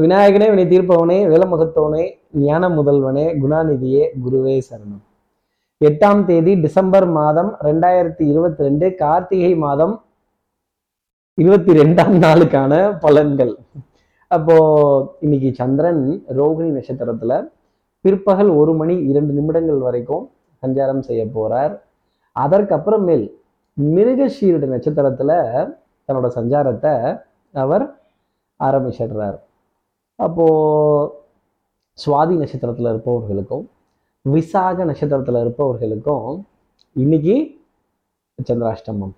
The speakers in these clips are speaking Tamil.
விநாயகனே வினை தீர்ப்பவனே வேலமுகத்தவனே ஞான முதல்வனே குணாநிதியே குருவே சரணம். எட்டாம் தேதி டிசம்பர் மாதம் ரெண்டாயிரத்தி இருபத்தி ரெண்டு கார்த்திகை மாதம் இருபத்தி ரெண்டாம் நாளுக்கான பலன்கள். அப்போ இன்னைக்கு சந்திரன் ரோகிணி நட்சத்திரத்துல பிற்பகல் ஒரு மணி இரண்டு நிமிடங்கள் வரைக்கும் சஞ்சாரம் செய்ய போறார். அதற்கப்புறமேல் மிருகஷீருட நட்சத்திரத்துல தன்னோட சஞ்சாரத்தை அவர் ஆரம்பிச்சிடுறார். அப்போது சுவாதி நட்சத்திரத்தில் இருப்பவர்களுக்கும் விசாக நட்சத்திரத்தில் இருப்பவர்களுக்கும் இன்னைக்கு சந்திராஷ்டமம்.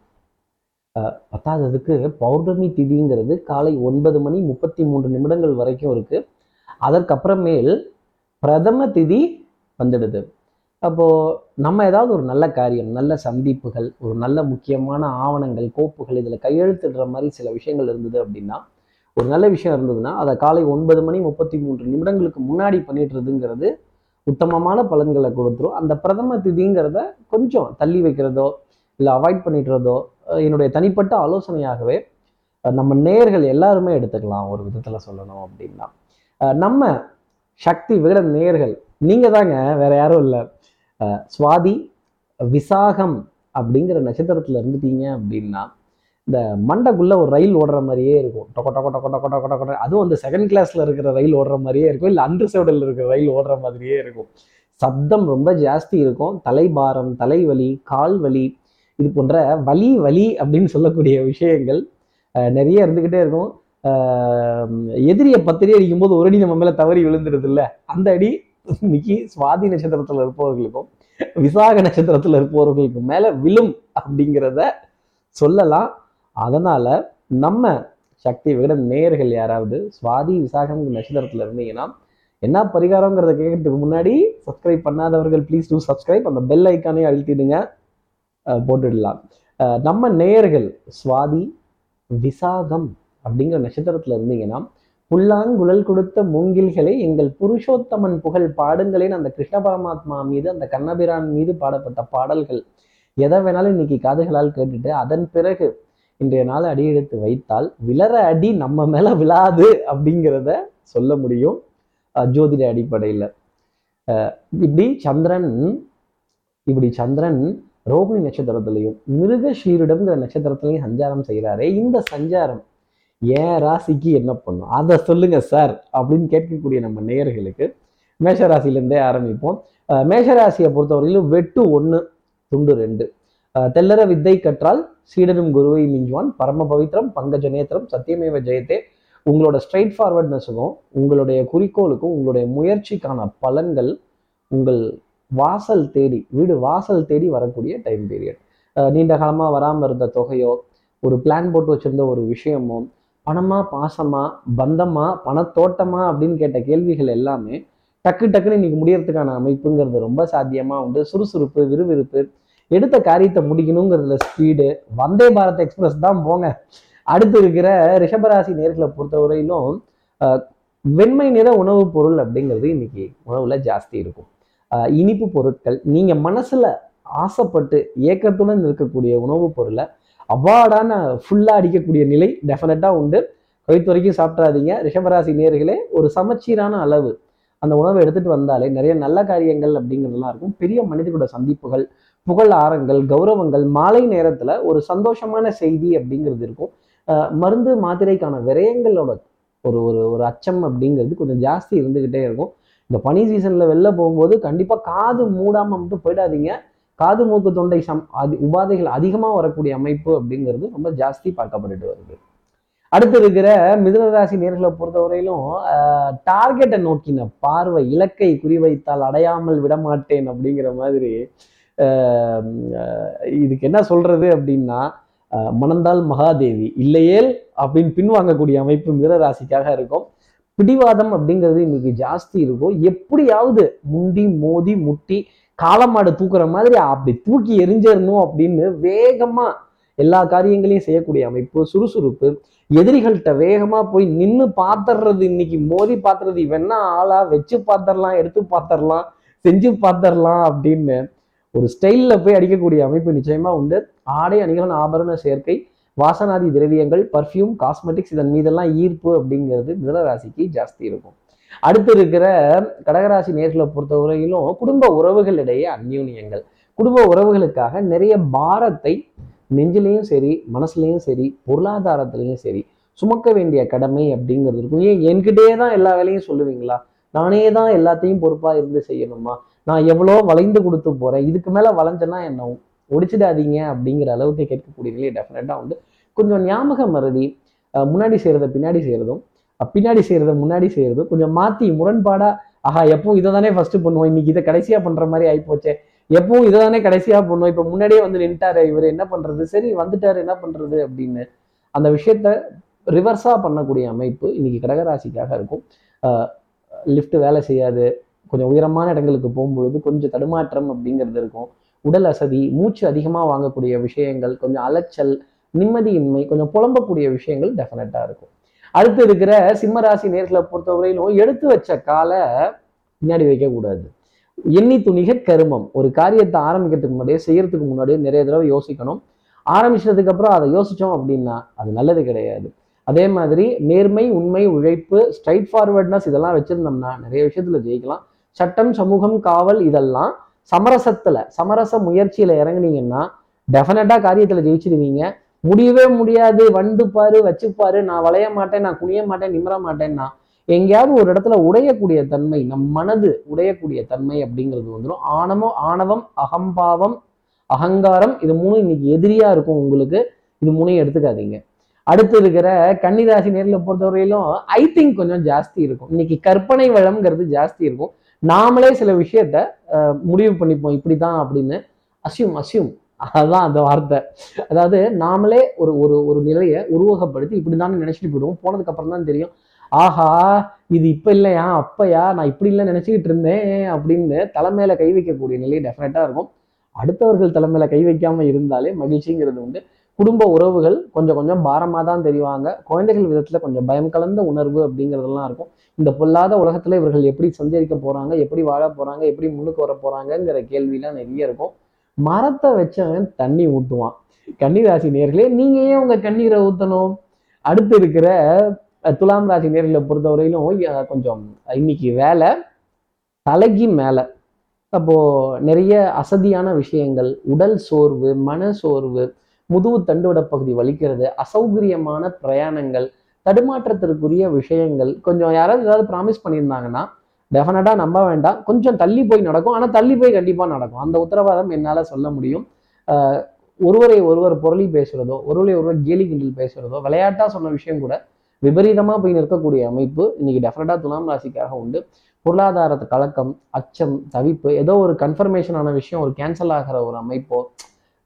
பத்தாததுக்கு பௌர்ணமி திதிங்கிறது காலை ஒன்பது மணி முப்பத்தி மூன்று நிமிடங்கள் வரைக்கும் இருக்குது அதற்கப்புறமேல் பிரதம திதி வந்துடுது. அப்போது நம்ம ஏதாவது ஒரு நல்ல காரியம் நல்ல சந்திப்புகள் ஒரு நல்ல முக்கியமான ஆவணங்கள் கோப்புகள் இதில் கையெழுத்துடுற மாதிரி சில விஷயங்கள் இருந்தது அப்படின்னா ஒரு நல்ல விஷயம் இருந்ததுன்னா அதை காலை ஒன்பது மணி முப்பத்தி மூன்று நிமிடங்களுக்கு முன்னாடி பண்ணிட்டுறதுங்கிறது உத்தமமான பலன்களை கொடுத்துரும். அந்த பிரதம திதிங்கிறத கொஞ்சம் தள்ளி வைக்கிறதோ இல்லை அவாய்ட் பண்ணிடுறதோ என்னுடைய தனிப்பட்ட ஆலோசனையாகவே நம்ம நேர்கள் எல்லாருமே எடுத்துக்கலாம் ஒரு விதத்துல சொல்லணும் அப்படின்னா. நம்ம சக்தி விகட நேர்கள் நீங்கள் தாங்க வேற யாரும் இல்லை. சுவாதி விசாகம் அப்படிங்கிற நட்சத்திரத்துல இருந்துட்டீங்க அப்படின்னா இந்த மண்டைக்குள்ளே ஒரு ரயில் ஓடுற மாதிரியே இருக்கும். டொக்க டொக்க டொக்க டொக்க டொக்க டொக்க அதுவும் அந்த செகண்ட் கிளாஸில் இருக்கிற ரயில் ஓடுற மாதிரியே இருக்கும். இல்லை அண்டர் செவடில் இருக்கிற ரயில் ஓடுற மாதிரியே இருக்கும். சப்தம் ரொம்ப ஜாஸ்தி இருக்கும். தலைபாரம் தலைவலி கால் வலி இது போன்ற வலி வலி அப்படின்னு சொல்லக்கூடிய விஷயங்கள் நிறைய இருந்துக்கிட்டே இருக்கும். எதிரியை பத்திரி அடிக்கும் போது ஒரு அடி நம்ம மேலே தவறி விழுந்துடுது இல்லை அந்த அடி இன்னைக்கு சுவாதி நட்சத்திரத்தில் இருப்பவர்களுக்கும் விசாக நட்சத்திரத்தில் இருப்பவர்களுக்கும் மேலே விழும் அப்படிங்கிறத சொல்லலாம். அதனால நம்ம சக்தி விட நேயர்கள் யாராவது சுவாதி விசாகம் நட்சத்திரத்தில் இருந்தீங்கன்னா என்ன பரிகாரங்கிறத கேட்கறதுக்கு முன்னாடி சப்ஸ்கிரைப் பண்ணாதவர்கள் ப்ளீஸ் டூ சப்ஸ்கிரைப் அந்த பெல் ஐக்கானே அழுத்திடுங்க. போட்டுடலாம். நம்ம நேயர்கள் சுவாதி விசாகம் அப்படிங்கிற நட்சத்திரத்தில் இருந்தீங்கன்னா புல்லாங்குழல் கொடுத்த மூங்கில்களை எங்கள் புருஷோத்தமன் புகழ் பாடுங்களேன்னு அந்த கிருஷ்ண பரமாத்மா மீது அந்த கண்ணபிரான் மீது பாடப்பட்ட பாடல்கள் எதை வேணாலும் இன்னைக்கு காதுகளால் கேட்டுட்டு அதன் பிறகு இன்றைய நாள் அடியெடுத்து வைத்தால் விளற அடி நம்ம மேல விழாது அப்படிங்கிறத சொல்ல முடியும் ஜோதிட அடிப்படையில். இப்படி சந்திரன் இப்படி சந்திரன் ரோகிணி நட்சத்திரத்திலையும் மிருகஷீரிடம்ங்கிற நட்சத்திரத்திலையும் சஞ்சாரம் செய்கிறாரே இந்த சஞ்சாரம் ஏன் ராசிக்கு என்ன பண்ணும்? அதை சொல்லுங்க சார் அப்படின்னு கேட்கக்கூடிய நம்ம நேயர்களுக்கு மேஷராசிலேருந்தே ஆரம்பிப்போம். மேஷராசியை பொறுத்தவரையிலும் வெட்டு ஒன்று துண்டு ரெண்டு. தெல்லற வித்தை கற்றால் சீடரும் குருவை மிஞ்சுவான். பரம பவித்ரம் பங்கஜ நேத்திரம் சத்தியமேவ ஜெயத்தே. உங்களோட ஸ்ட்ரைட் ஃபார்வர்ட்னஸுக்கும் உங்களுடைய குறிக்கோளுக்கும் உங்களுடைய முயற்சிக்கான பலன்கள் உங்கள் வாசல் தேடி வீடு வாசல் தேடி வரக்கூடிய டைம் பீரியட் நீண்ட காலமாக வராமல் இருந்த தொகையோ ஒரு பிளான் போட்டு வச்சிருந்த ஒரு விஷயமோ பணமா பாசமா பந்தமா பணத்தோட்டமா அப்படின்னு கேட்ட கேள்விகள் எல்லாமே டக்கு டக்குன்னு இன்னைக்கு முடியறதுக்கான அமைப்புங்கிறது ரொம்ப சாத்தியமாக உண்டு. சுறுசுறுப்பு விறுவிறுப்பு எடுத்த காரியத்தை முடிக்கணுங்கிறதுல ஸ்பீடு வந்தே பாரத் எக்ஸ்பிரஸ் தான் போங்க. அடுத்து இருக்கிற ரிஷபராசி நேர்களை பொறுத்தவரையிலும் வெண்மை நிற உணவுப் பொருள் அப்படிங்கிறது இன்னைக்கு உணவுல ஜாஸ்தி இருக்கும். இனிப்பு பொருட்கள் நீங்க மனசுல ஆசைப்பட்டு ஏக்கத்துடன் இருக்கக்கூடிய உணவுப் பொருளை அவார்டான ஃபுல்லாக அடிக்கக்கூடிய நிலை டெஃபினட்டாக உண்டு. கவித்து வரைக்கும் சாப்பிட்றாதீங்க ரிஷபராசி நேர்களே ஒரு சமச்சீரான அளவு அந்த உணவை எடுத்துட்டு வந்தாலே நிறைய நல்ல காரியங்கள் அப்படிங்கிறதுலாம் இருக்கும். பெரிய மனிதர்களோட சந்திப்புகள் புகழாரங்கள் கௌரவங்கள் மாலை நேரத்துல ஒரு சந்தோஷமான செய்தி அப்படிங்கிறது இருக்கும். மருந்து மாத்திரைக்கான விரயங்களோட ஒரு ஒரு ஒரு அச்சம் அப்படிங்கிறது கொஞ்சம் ஜாஸ்தி இருந்துகிட்டே இருக்கும். இந்த பனி சீசன்ல வெளில போகும்போது கண்டிப்பா காது மூடாம மட்டும் போயிடாதீங்க. காது மூக்கு தொண்டை சம் அது உபாதைகள் அதிகமாக வரக்கூடிய அமைப்பு அப்படிங்கிறது ரொம்ப ஜாஸ்தி பார்க்கப்பட்டுட்டு வருது. அடுத்து இருக்கிற மிதுனராசி நேர்களை பொறுத்தவரையிலும் டார்கெட்டை நோக்கின பார்வை இலக்கை குறிவைத்தால் அடையாமல் விடமாட்டேன் அப்படிங்கிற மாதிரி இதுக்கு என்ன சொல்றது அப்படின்னா மணந்தால் மகாதேவி இல்லையேல் அப்படின்னு பின்வாங்கக்கூடிய அமைப்பு மிதுனராசிக்காக இருக்கும். பிடிவாதம் அப்படிங்கிறது இன்னைக்கு ஜாஸ்தி இருக்கும். எப்படியாவது முண்டி மோதி முட்டி காலமாடு தூக்குற மாதிரி அப்படி தூக்கி எரிஞ்சிடணும் அப்படின்னு வேகமா எல்லா காரியங்களையும் செய்யக்கூடிய அமைப்பு சுறுசுறுப்பு. எதிரிகள்கிட்ட வேகமா போய் நின்று பாத்துறது இன்னைக்கு மோதி பாத்துறது இவன்னா ஆளா வச்சு பாத்திரலாம் எடுத்து பாத்திரலாம் செஞ்சு பாத்திரலாம் அப்படின்னு ஒரு ஸ்டைலில் போய் அடிக்கக்கூடிய அமைப்பு நிச்சயமாக உண்டு. ஆடை அணிகலன் ஆபரண சேர்க்கை வாசனாதி திரவியங்கள் பர்ஃப்யூம் காஸ்மெட்டிக்ஸ் இதன் மீதெல்லாம் ஈர்ப்பு அப்படிங்கிறது மிதனராசிக்கு ஜாஸ்தி இருக்கும். அடுத்து இருக்கிற கடகராசி நேர்களை பொறுத்தவரையிலும் குடும்ப உறவுகளிடையே அந்யூன்யங்கள். குடும்ப உறவுகளுக்காக நிறைய பாரத்தை நெஞ்சிலையும் சரி மனசுலையும் சரி பொருளாதாரத்திலையும் சரி சுமக்க வேண்டிய கடமை அப்படிங்கிறது இருக்கும். ஏன்? என்கிட்டயே தான் எல்லா வேலையும் சொல்லுவீங்களா? நானே தான் எல்லாத்தையும் பொறுப்பாக இருந்து செய்யணுமா? நான் எவ்வளோ வளைந்து கொடுத்து போகிறேன் இதுக்கு மேலே வளைஞ்சேன்னா என்ன? ஒடிச்சிடாதீங்க அப்படிங்கிற அளவுக்கு கேட்கக்கூடிய நிலை டெஃபினட்டா உண்டு. கொஞ்சம் ஞாபக மருதி முன்னாடி செய்கிறத பின்னாடி செய்யறதும் பின்னாடி செய்கிறத முன்னாடி செய்கிறதும் கொஞ்சம் மாற்றி முரண்பாடாக ஆஹா எப்பவும் இதை தானே ஃபர்ஸ்ட் பண்ணுவோம். இன்னைக்கு இதை கடைசியாக பண்ணுற மாதிரி ஆகிப்போச்சே எப்பவும் இதை தானே கடைசியாக பண்ணுவோம். இப்போ முன்னாடியே வந்து நின்ட்டாரு இவர் என்ன பண்ணுறது சரி வந்துட்டாரு என்ன பண்ணுறது அப்படின்னு அந்த விஷயத்த ரிவர்ஸாக பண்ணக்கூடிய அமைப்பு இன்னைக்கு கடகராசிக்காக இருக்கும். லிஃப்ட் வேலை செய்யாது. கொஞ்சம் உயரமான இடங்களுக்கு போகும்பொழுது கொஞ்சம் தடுமாற்றம் அப்படிங்கிறது இருக்கும். உடல் அசதி மூச்சு அதிகமாக வாங்கக்கூடிய விஷயங்கள் கொஞ்சம் அலைச்சல் நிம்மதியின்மை கொஞ்சம் புலம்பக்கூடிய விஷயங்கள் டெஃபினட்டாக இருக்கும். அடுத்து இருக்கிற சிம்மராசி நேர்களை பொறுத்தவரையிலும் எடுத்து வச்ச காலை பின்னாடி வைக்கக்கூடாது எண்ணி துணிக கருமம். ஒரு காரியத்தை ஆரம்பிக்கிறதுக்கு முன்னாடியே செய்யறதுக்கு முன்னாடியே நிறைய தடவை யோசிக்கணும். ஆரம்பிச்சதுக்கு அப்புறம் அதை யோசிச்சோம் அப்படின்னா அது நல்லது கிடையாது. அதே மாதிரி நேர்மை உண்மை உழைப்பு ஸ்ட்ரைட் ஃபார்வர்ட்னஸ் இதெல்லாம் வச்சிருந்தோம்னா நிறைய விஷயத்துல ஜெயிக்கலாம். சட்டம் சமூகம் காவல் இதெல்லாம் சமரசத்துல சமரச முயற்சியில இறங்குனீங்கன்னா டெஃபினட்டா காரியத்துல ஜெயிச்சிருவீங்க. முடியவே முடியாது. வந்து பாரு வச்சுப்பாரு நான் வளைய மாட்டேன் நான் குனிய மாட்டேன் நிமிர மாட்டேன்னா எங்கேயாவது ஒரு இடத்துல உடையக்கூடிய தன்மை நம் மனது உடையக்கூடிய தன்மை அப்படிங்கிறது வந்துடும் ஆணவம் ஆணவம் அகம்பாவம் அகங்காரம் இது மூணு இன்னைக்கு எதிரியா இருக்கும் உங்களுக்கு. இது மூணையும் எடுத்துக்காதீங்க. அடுத்து இருக்கிற கன்னிராசி நேரில் பொறுத்தவரையிலும் ஐ திங்க் கொஞ்சம் ஜாஸ்தி இருக்கும். இன்னைக்கு கற்பனை வளம்ங்கிறது ஜாஸ்தி இருக்கும். நாமளே சில விஷயத்த முடிவு பண்ணிப்போம். இப்படி தான் அப்படின்னு அசியும் அசியும் அதுதான் அந்த வார்த்தை. அதாவது நாமளே ஒரு ஒரு ஒரு நிலையை உருவகப்படுத்தி இப்படி தான் நினைச்சிட்டு போயிடுவோம். போனதுக்கு அப்புறம் தான் தெரியும். ஆஹா இது இப்ப இல்லையா? அப்பையா? நான் இப்படி இல்லை நினைச்சுக்கிட்டு இருந்தேன் அப்படின்னு தலைமையில கை வைக்கக்கூடிய நிலை டெஃபினட்டா இருக்கும். அடுத்தவர்கள் தலைமையில கை வைக்காம இருந்தாலே மகிழ்ச்சிங்கிறது உண்டு. குடும்ப உறவுகள் கொஞ்சம் கொஞ்சம் பாரமாக தான் தெரிவாங்க. குழந்தைகள் விதத்தில் கொஞ்சம் பயம் கலந்த உணர்வு அப்படிங்கிறதெல்லாம் இருக்கும். இந்த பொல்லாத உலகத்துல இவர்கள் எப்படி சஞ்சரிக்க போகிறாங்க எப்படி வாழ போறாங்க எப்படி முன்னுக்கு வர போறாங்கங்கிற கேள்விலாம் நிறைய இருக்கும். மரத்தை வச்சவன் தண்ணி ஊற்றுவான் கன்னிராசி நேர்களே நீங்க ஏன் உங்கள் கண்ணீரை ஊற்றணும் அடுத்து இருக்கிற துலாம் ராசி நேர்களை பொறுத்தவரையிலும் கொஞ்சம் இன்னைக்கு வேலை தலைக்கு மேல. அப்போது நிறைய அசதியான விஷயங்கள் உடல் சோர்வு மன சோர்வு முதுகு தண்டுவட பகுதி வலிக்கிறது அசௌகரியமான பிரயாணங்கள் தடுமாற்றத்திற்குரிய விஷயங்கள். கொஞ்சம் யாராவது ஏதாவது ப்ராமிஸ் பண்ணியிருந்தாங்கன்னா டெஃபினட்டாக நம்ப வேண்டாம். கொஞ்சம் தள்ளி போய் நடக்கும். ஆனால் தள்ளி போய் கண்டிப்பாக நடக்கும். அந்த உத்தரவாதம் என்னால் சொல்ல முடியும். ஆஹ் ஒருவரை ஒருவர் பொருளி பேசுறதோ ஒருவரை ஒருவர் கேலி கிண்டல் பேசுறதோ விளையாட்டா சொன்ன விஷயம் கூட விபரீதமா போய் நிற்கக்கூடிய அமைப்பு இன்னைக்கு டெஃபினட்டாக துலாம் ராசிக்காக உண்டு. பொருளாதாரத்து கலக்கம் அச்சம் தவிப்பு ஏதோ ஒரு கன்ஃபர்மேஷனான விஷயம் ஒரு கேன்சல் ஆகிற ஒரு அமைப்போ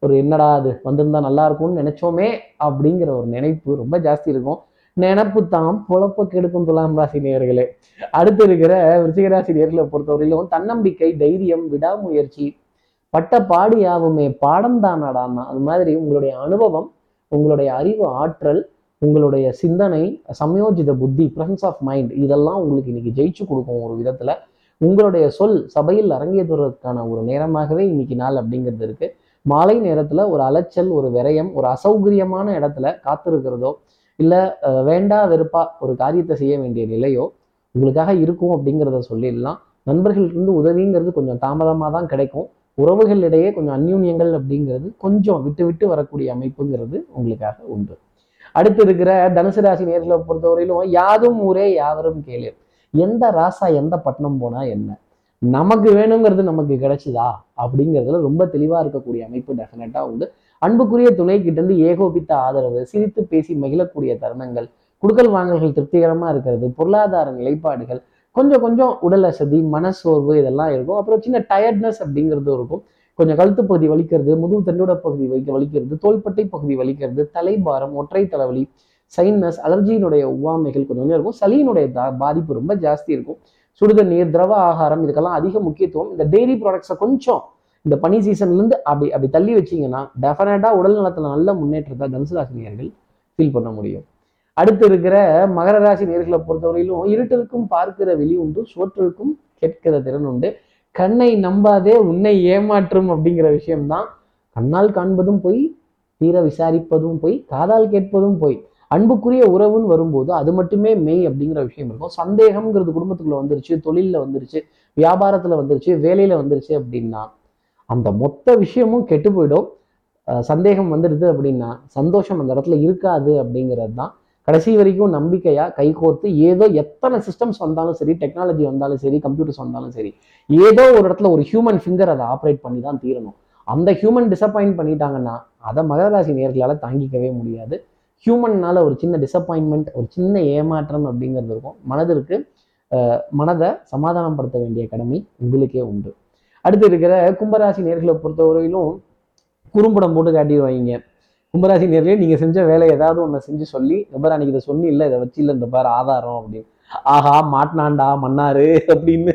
ஒரு என்னடா அது வந்திருந்தா நல்லா இருக்கும்னு நினைச்சோமே அப்படிங்கிற ஒரு நினைப்பு ரொம்ப ஜாஸ்தி இருக்கும். நினப்பு தான் பொழப்ப கெடுக்கும் துலாம் ராசி நேர்களே அடுத்து இருக்கிற விருச்சிகராசி நேர்களை பொறுத்தவரையிலும் தன்னம்பிக்கை தைரியம் விடாமுயற்சி பட்ட பாடு யாவுமே பாடம் தானாடான்னா அது மாதிரி உங்களுடைய அனுபவம் உங்களுடைய அறிவு ஆற்றல் உங்களுடைய சிந்தனை சமயோஜித புத்தி பிரசன்ஸ் ஆஃப் மைண்ட் இதெல்லாம் உங்களுக்கு இன்னைக்கு ஜெயிச்சு கொடுக்கும் ஒரு விதத்துல. உங்களுடைய சொல் சபையில் அரங்கேற்றுவதற்கான ஒரு நேரமாகவே இன்னைக்கு நாள் அப்படிங்கிறது இருக்கு. மாலை நேரத்துல ஒரு அலைச்சல் ஒரு விரயம் ஒரு அசௌகரியமான இடத்துல காத்திருக்கிறதோ இல்ல வேண்டா வெறுப்பா ஒரு காரியத்தை செய்ய வேண்டிய நிலையோ உங்களுக்காக இருக்கும் அப்படிங்கிறத சொல்லிடலாம். நண்பர்களிருந்து உதவிங்கிறது கொஞ்சம் தாமதமாக தான் கிடைக்கும். உறவுகளிடையே கொஞ்சம் அந்யூன்யங்கள் அப்படிங்கிறது கொஞ்சம் விட்டு விட்டு வரக்கூடிய அமைப்புங்கிறது உங்களுக்காக உண்டு. அடுத்து இருக்கிற தனுசு ராசி நேர்களை பொறுத்தவரையிலும் யாதும் ஊரே யாவரும் கேளு. எந்த ராசா எந்த பட்டணம் போனா என்ன? நமக்கு வேணுங்கிறது நமக்கு கிடைச்சுதா அப்படிங்கிறதுல ரொம்ப தெளிவாக இருக்கக்கூடிய அமைப்பு டெஃபினட்டாக உண்டு. அன்புக்குரிய துணை கிட்டேருந்து ஏகோபித்த ஆதரவு சிரித்து பேசி மகிழக்கூடிய தருணங்கள் குடுக்கல் வாங்கல்கள் திருப்திகரமாக இருக்கிறது பொருளாதார நிலைப்பாடுகள் கொஞ்சம் கொஞ்சம் உடல் அசதி மனசோர்வு இதெல்லாம் இருக்கும். அப்புறம் சின்ன டயர்ட்னஸ் அப்படிங்கிறதும் இருக்கும். கொஞ்சம் கழுத்து பகுதி வலிக்கிறது முதுகு தண்டோட பகுதி வைக்க வலிக்கிறது தோள்பட்டை பகுதி வலிக்கிறது தலைபாரம் ஒற்றை தலைவலி சைனஸ் அலர்ஜியினுடைய உவாமைகள் கொஞ்சம் கொஞ்சம் இருக்கும். சளியினுடைய தா- பாதிப்பு ரொம்ப ஜாஸ்தி இருக்கும். சுடுதண்ணீர் திரவ ஆகாரம் இதுக்கெல்லாம் அதிக முக்கியத்துவம். இந்த டெய்ரி ப்ராடக்ட்ஸை கொஞ்சம் இந்த பனி சீசன்லேருந்து அப்படி அப்படி தள்ளி வச்சிங்கன்னா டெஃபினட்டாக உடல் நலத்தில் நல்ல முன்னேற்றத்தை தனுசு ராசினியர்கள் ஃபீல் பண்ண முடியும். அடுத்து இருக்கிற மகர ராசி நேர்களை பொறுத்தவரையிலும் இருட்டிற்கும் பார்க்கிற வெளி உண்டு சோற்றிற்கும் கேட்கிற திறன் உண்டு. கண்ணை நம்பாதே உன்னை ஏமாற்றும் அப்படிங்கிற விஷயம்தான். கண்ணால் காண்பதும் போய் தீர விசாரிப்பதும் போய் காதால் கேட்பதும் போய். அன்புக்குரிய உறவுன்னு வரும்போது அது மட்டுமே மெய் அப்படிங்கிற விஷயம் இருக்கும். சந்தேகம்ங்கிறது குடும்பத்துக்குள்ள வந்துருச்சு தொழிலில் வந்துருச்சு வியாபாரத்தில் வந்துருச்சு வேலையில் வந்துருச்சு அப்படின்னா அந்த மொத்த விஷயமும் கெட்டு போயிடும். சந்தேகம் வந்துடுது அப்படின்னா சந்தோஷம் அந்த இடத்துல இருக்காது அப்படிங்கிறது தான் கடைசி வரைக்கும் நம்பிக்கையாக கைகோர்த்து ஏதோ எத்தனை சிஸ்டம்ஸ் வந்தாலும் சரி டெக்னாலஜி வந்தாலும் சரி கம்ப்யூட்டர்ஸ் வந்தாலும் சரி ஏதோ ஒரு இடத்துல ஒரு ஹியூமன் ஃபிங்கர் அதை ஆப்ரேட் பண்ணி தான் தீரணும். அந்த ஹியூமன் டிசப்பாயிண்ட் பண்ணிட்டாங்கன்னா அதை மகராசி நேர்களால் தாங்கிக்கவே முடியாது. ஹியூமன்னால ஒரு சின்ன டிசப்பாயின்மெண்ட் ஒரு சின்ன ஏமாற்றம் அப்படிங்கிறது இருக்கும். மனதிற்கு மனதை சமாதானப்படுத்த வேண்டிய கடமை உங்களுக்கே உண்டு. அடுத்து இருக்கிற கும்பராசி நேர்களை பொறுத்தவரையிலும் குறும்படம் போட்டு காட்டிடுவாங்க. கும்பராசி நேர்களே நீங்கள் செஞ்ச வேலை ஏதாவது ஒன்று செஞ்சு சொல்லி கும்பராணிக்கு அன்னைக்கு இதை சொன்னி இல்லை இதை வச்சு இல்லை இந்த பாரு ஆதாரம் அப்படின்னு. ஆஹா மாட்டினாண்டா மன்னாரு அப்படின்னு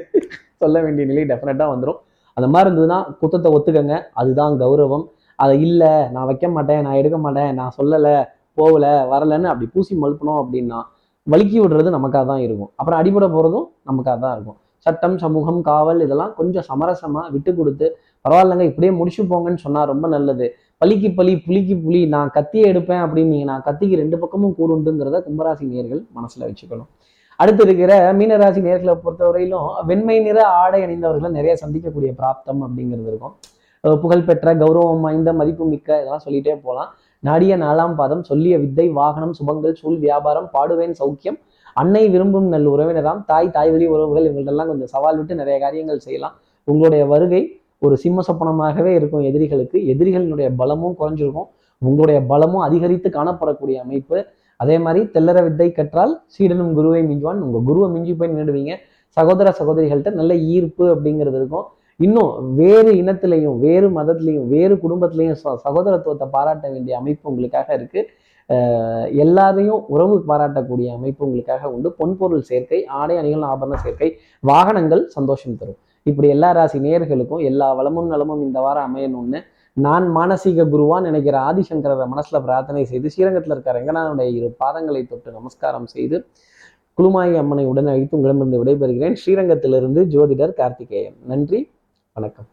சொல்ல வேண்டிய நிலை டெஃபினட்டாக வந்துடும் அந்த மாதிரி இருந்ததுன்னா குத்தத்தை ஒத்துக்கங்க. அதுதான் கௌரவம். அதை இல்லை நான் வைக்க மாட்டேன் நான் எடுக்க மாட்டேன் நான் சொல்லலை போகல வரலன்னு அப்படி பூசி மழுப்பணும் அப்படின்னா வலுக்கி விடுறது நமக்காக தான் இருக்கும். அப்புறம் அடிபட போகிறதும் நமக்காக தான் இருக்கும். சட்டம் சமூகம் காவல் இதெல்லாம் கொஞ்சம் சமரசமாக விட்டு கொடுத்து பரவாயில்லங்க இப்படியே முடிச்சு போங்கன்னு சொன்னால் ரொம்ப நல்லது. பலிக்கு பலி புலிக்கு புலி நான் கத்தியை எடுப்பேன் அப்படின்னு நான் கத்திக்கு ரெண்டு பக்கமும் கூறுண்டுங்கிறத கும்பராசி நேர்கள் மனசில் வச்சுக்கணும். அடுத்து இருக்கிற மீனராசி நேர்களை பொறுத்தவரையிலும் வெண்மை நிற ஆடை அணிந்தவர்களை நிறைய சந்திக்கக்கூடிய பிராப்தம் அப்படிங்கிறது இருக்கும். புகழ்பெற்ற கௌரவம் வாய்ந்த மதிப்பு மிக்க இதெல்லாம் சொல்லிட்டே போகலாம். நாடிய நாலாம் பாதம் சொல்லிய வித்தை வாகனம் சுபங்கள் சூழ் வியாபாரம் பாடுவேன் சௌக்கியம் அன்னை விரும்பும் நல் உறவினராம் தாய் தாய் வழி உறவுகள் இவங்கள்டெல்லாம் கொஞ்சம் சவால் விட்டு நிறைய காரியங்கள் செய்யலாம். உங்களுடைய வருகை ஒரு சிம்ம சொப்பனமாகவே இருக்கும் எதிரிகளுக்கு. எதிரிகளினுடைய பலமும் குறைஞ்சிருக்கும். உங்களுடைய பலமும் அதிகரித்து காணப்படக்கூடிய அமைப்பு. அதே மாதிரி தெல்லற வித்தை கற்றால் சீடனும் குருவை மிஞ்சுவான். உங்கள் குருவை மிஞ்சி போய் நின்றுடுவீங்க. சகோதர சகோதரிகள்கிட்ட நல்ல ஈர்ப்பு அப்படிங்கிறது இருக்கும். இன்னும் வேறு இனத்திலையும் வேறு மதத்திலையும் வேறு குடும்பத்திலையும் சகோதரத்துவத்தை பாராட்ட வேண்டிய அமைப்பு உங்களுக்காக இருக்கு. எல்லாரையும் உறவு பாராட்டக்கூடிய அமைப்பு உங்களுக்காக உண்டு. பொன்பொருள் சேர்க்கை ஆடை அணிகள் ஆபரண சேர்க்கை வாகனங்கள் சந்தோஷம் தரும். இப்படி எல்லா ராசி நேர்களுக்கும் எல்லா வளமும் நலமும் இந்த வாரம் அமையணும்னு நான் மானசீக குருவான் நினைக்கிற ஆதிசங்கரரை மனசுல பிரார்த்தனை செய்து ஸ்ரீரங்கத்தில் இருக்கிற ரங்கநாதனுடைய இரு பாதங்களை தொட்டு நமஸ்காரம் செய்து குழுமாயி அம்மனை உடன் அழைத்து உங்களிடமிருந்து விடைபெறுகிறேன். ஸ்ரீரங்கத்திலிருந்து ஜோதிடர் கார்த்திகேயன். நன்றி. வணக்கம்